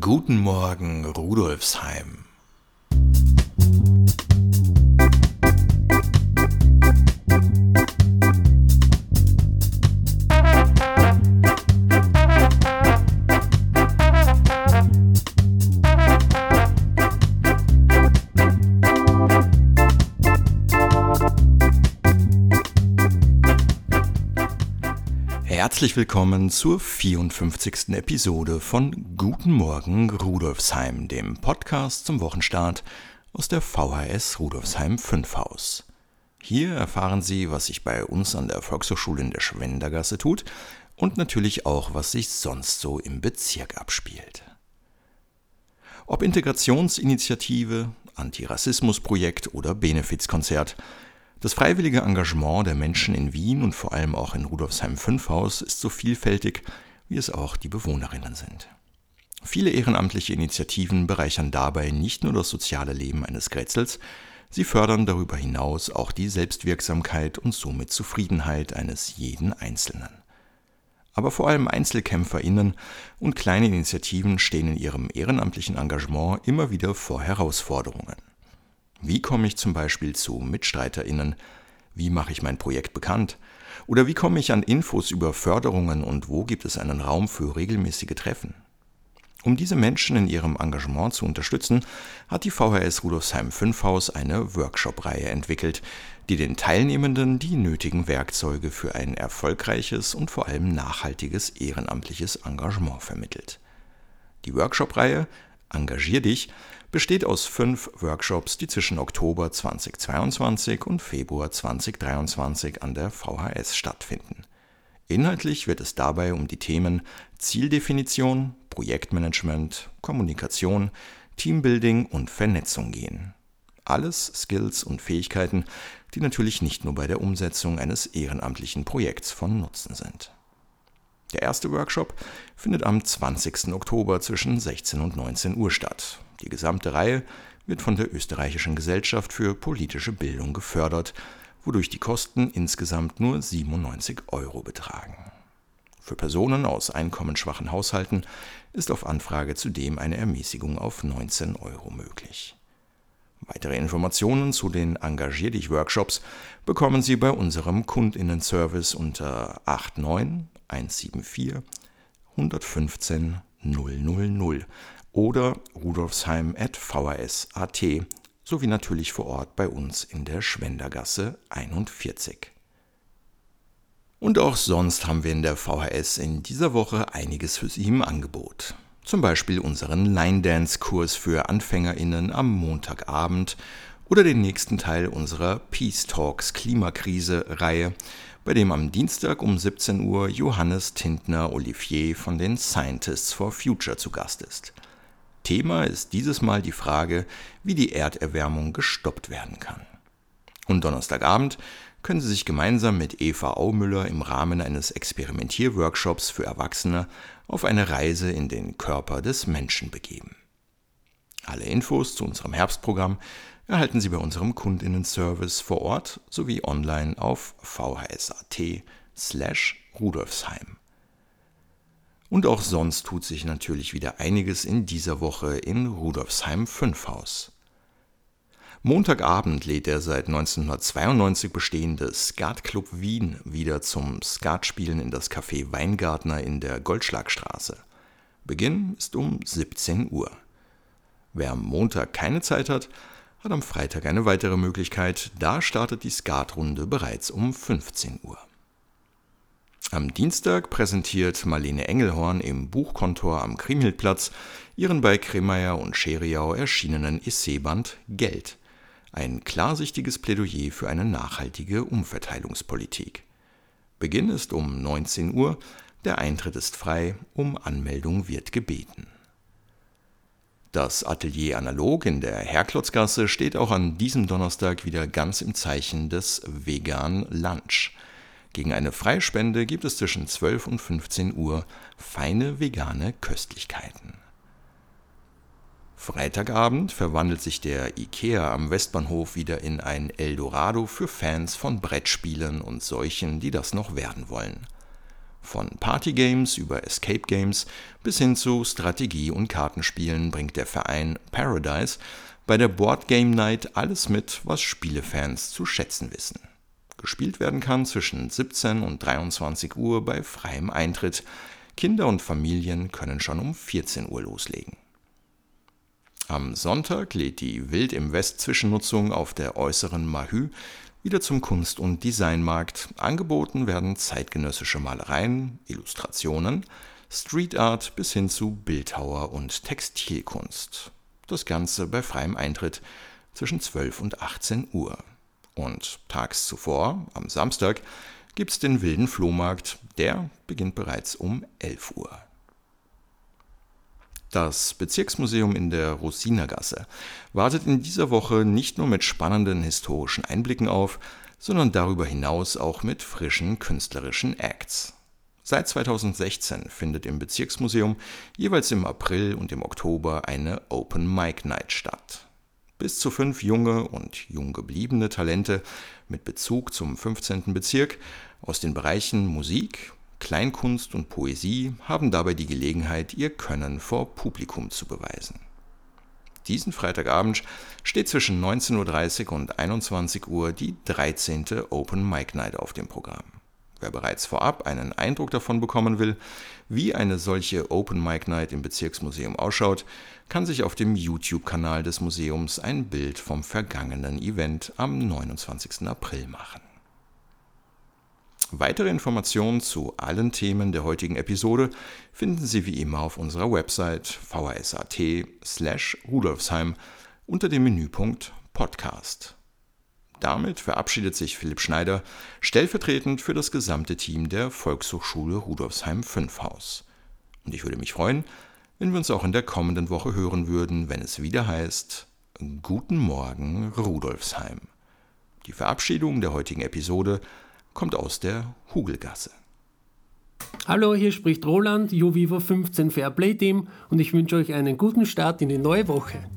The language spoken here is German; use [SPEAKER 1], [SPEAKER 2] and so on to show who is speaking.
[SPEAKER 1] Guten Morgen, Rudolfsheim. Herzlich willkommen zur 54. Episode von Guten Morgen Rudolfsheim, dem Podcast zum Wochenstart aus der VHS Rudolfsheim 5 Haus. Hier erfahren Sie, was sich bei uns an der Volkshochschule in der Schwendergasse tut und natürlich auch, was sich sonst so im Bezirk abspielt. Ob Integrationsinitiative, Antirassismusprojekt oder Benefizkonzert – das freiwillige Engagement der Menschen in Wien und vor allem auch in Rudolfsheim 5 Haus ist so vielfältig, wie es auch die Bewohnerinnen sind. Viele ehrenamtliche Initiativen bereichern dabei nicht nur das soziale Leben eines Grätzels, sie fördern darüber hinaus auch die Selbstwirksamkeit und somit Zufriedenheit eines jeden Einzelnen. Aber vor allem Einzelkämpferinnen und kleine Initiativen stehen in ihrem ehrenamtlichen Engagement immer wieder vor Herausforderungen. Wie komme ich zum Beispiel zu MitstreiterInnen? Wie mache ich mein Projekt bekannt? Oder wie komme ich an Infos über Förderungen und wo gibt es einen Raum für regelmäßige Treffen? Um diese Menschen in ihrem Engagement zu unterstützen, hat die VHS Rudolfsheim 5 Haus eine Workshop-Reihe entwickelt, die den Teilnehmenden die nötigen Werkzeuge für ein erfolgreiches und vor allem nachhaltiges ehrenamtliches Engagement vermittelt. Die Workshop-Reihe Engagier dich besteht aus fünf Workshops, die zwischen Oktober 2022 und Februar 2023 an der VHS stattfinden. Inhaltlich wird es dabei um die Themen Zieldefinition, Projektmanagement, Kommunikation, Teambuilding und Vernetzung gehen. Alles Skills und Fähigkeiten, die natürlich nicht nur bei der Umsetzung eines ehrenamtlichen Projekts von Nutzen sind. Der erste Workshop findet am 20. Oktober zwischen 16 und 19 Uhr statt. Die gesamte Reihe wird von der Österreichischen Gesellschaft für politische Bildung gefördert, wodurch die Kosten insgesamt nur 97 Euro betragen. Für Personen aus einkommensschwachen Haushalten ist auf Anfrage zudem eine Ermäßigung auf 19 Euro möglich. Weitere Informationen zu den Engagier dich Workshops bekommen Sie bei unserem Kundinnenservice unter 89 174 115 000 oder rudolfsheim.vhs.at sowie natürlich vor Ort bei uns in der Schwendergasse 41. Und auch sonst haben wir in der VHS in dieser Woche einiges für Sie im Angebot. Zum Beispiel unseren Line Dance Kurs für AnfängerInnen am Montagabend oder den nächsten Teil unserer Peace Talks Klimakrise-Reihe, bei dem am Dienstag um 17 Uhr Johannes Tintner Olivier von den Scientists for Future zu Gast ist. Thema ist dieses Mal die Frage, wie die Erderwärmung gestoppt werden kann. Und Donnerstagabend können Sie sich gemeinsam mit Eva Aumüller im Rahmen eines Experimentierworkshops für Erwachsene auf eine Reise in den Körper des Menschen begeben. Alle Infos zu unserem Herbstprogramm erhalten Sie bei unserem Kundinnenservice vor Ort sowie online auf vhs.at slash rudolfsheim. Und auch sonst tut sich natürlich wieder einiges in dieser Woche in Rudolfsheim 5 Haus. Montagabend lädt der seit 1992 bestehende Skatclub Wien wieder zum Skatspielen in das Café Weingartner in der Goldschlagstraße. Beginn ist um 17 Uhr. Wer am Montag keine Zeit hat, hat am Freitag eine weitere Möglichkeit. Da startet die Skatrunde bereits um 15 Uhr. Am Dienstag präsentiert Marlene Engelhorn im Buchkontor am Kriemhildplatz ihren bei Kremeyer und Scheriau erschienenen Essayband Geld. Ein klarsichtiges Plädoyer für eine nachhaltige Umverteilungspolitik. Beginn ist um 19 Uhr, der Eintritt ist frei, um Anmeldung wird gebeten. Das Atelier Analog in der Herklotzgasse steht auch an diesem Donnerstag wieder ganz im Zeichen des Vegan Lunch. Gegen eine Freispende gibt es zwischen 12 und 15 Uhr feine vegane Köstlichkeiten. Freitagabend verwandelt sich der IKEA am Westbahnhof wieder in ein Eldorado für Fans von Brettspielen und solchen, die das noch werden wollen. Von Partygames über Escape Games bis hin zu Strategie- und Kartenspielen bringt der Verein Paradise bei der Board Game Night alles mit, was Spielefans zu schätzen wissen. Gespielt werden kann zwischen 17 und 23 Uhr bei freiem Eintritt. Kinder und Familien können schon um 14 Uhr loslegen. Am Sonntag lädt die Wild im West Zwischennutzung auf der äußeren Mahü wieder zum Kunst- und Designmarkt. Angeboten werden zeitgenössische Malereien, Illustrationen, Street Art bis hin zu Bildhauer- und Textilkunst. Das Ganze bei freiem Eintritt zwischen 12 und 18 Uhr. Und tags zuvor, am Samstag, gibt's den wilden Flohmarkt, der beginnt bereits um 11 Uhr. Das Bezirksmuseum in der Rosinergasse wartet in dieser Woche nicht nur mit spannenden historischen Einblicken auf, sondern darüber hinaus auch mit frischen künstlerischen Acts. Seit 2016 findet im Bezirksmuseum jeweils im April und im Oktober eine Open Mic Night statt. Bis zu fünf junge und jung gebliebene Talente mit Bezug zum 15. Bezirk aus den Bereichen Musik, Kleinkunst und Poesie haben dabei die Gelegenheit, ihr Können vor Publikum zu beweisen. Diesen Freitagabend steht zwischen 19.30 Uhr und 21 Uhr die 13. Open Mic Night auf dem Programm. Wer bereits vorab einen Eindruck davon bekommen will, wie eine solche Open Mic Night im Bezirksmuseum ausschaut, kann sich auf dem YouTube-Kanal des Museums ein Bild vom vergangenen Event am 29. April machen. Weitere Informationen zu allen Themen der heutigen Episode finden Sie wie immer auf unserer Website vhs.at slash rudolfsheim unter dem Menüpunkt Podcast. Damit verabschiedet sich Philipp Schneider stellvertretend für das gesamte Team der Volkshochschule Rudolfsheim 5 Haus. Und ich würde mich freuen, wenn wir uns auch in der kommenden Woche hören würden, wenn es wieder heißt Guten Morgen Rudolfsheim. Die Verabschiedung der heutigen Episode kommt aus der Hugelgasse.
[SPEAKER 2] Hallo, hier spricht Roland, UVivo 15 Fairplay Team und ich wünsche euch einen guten Start in die neue Woche.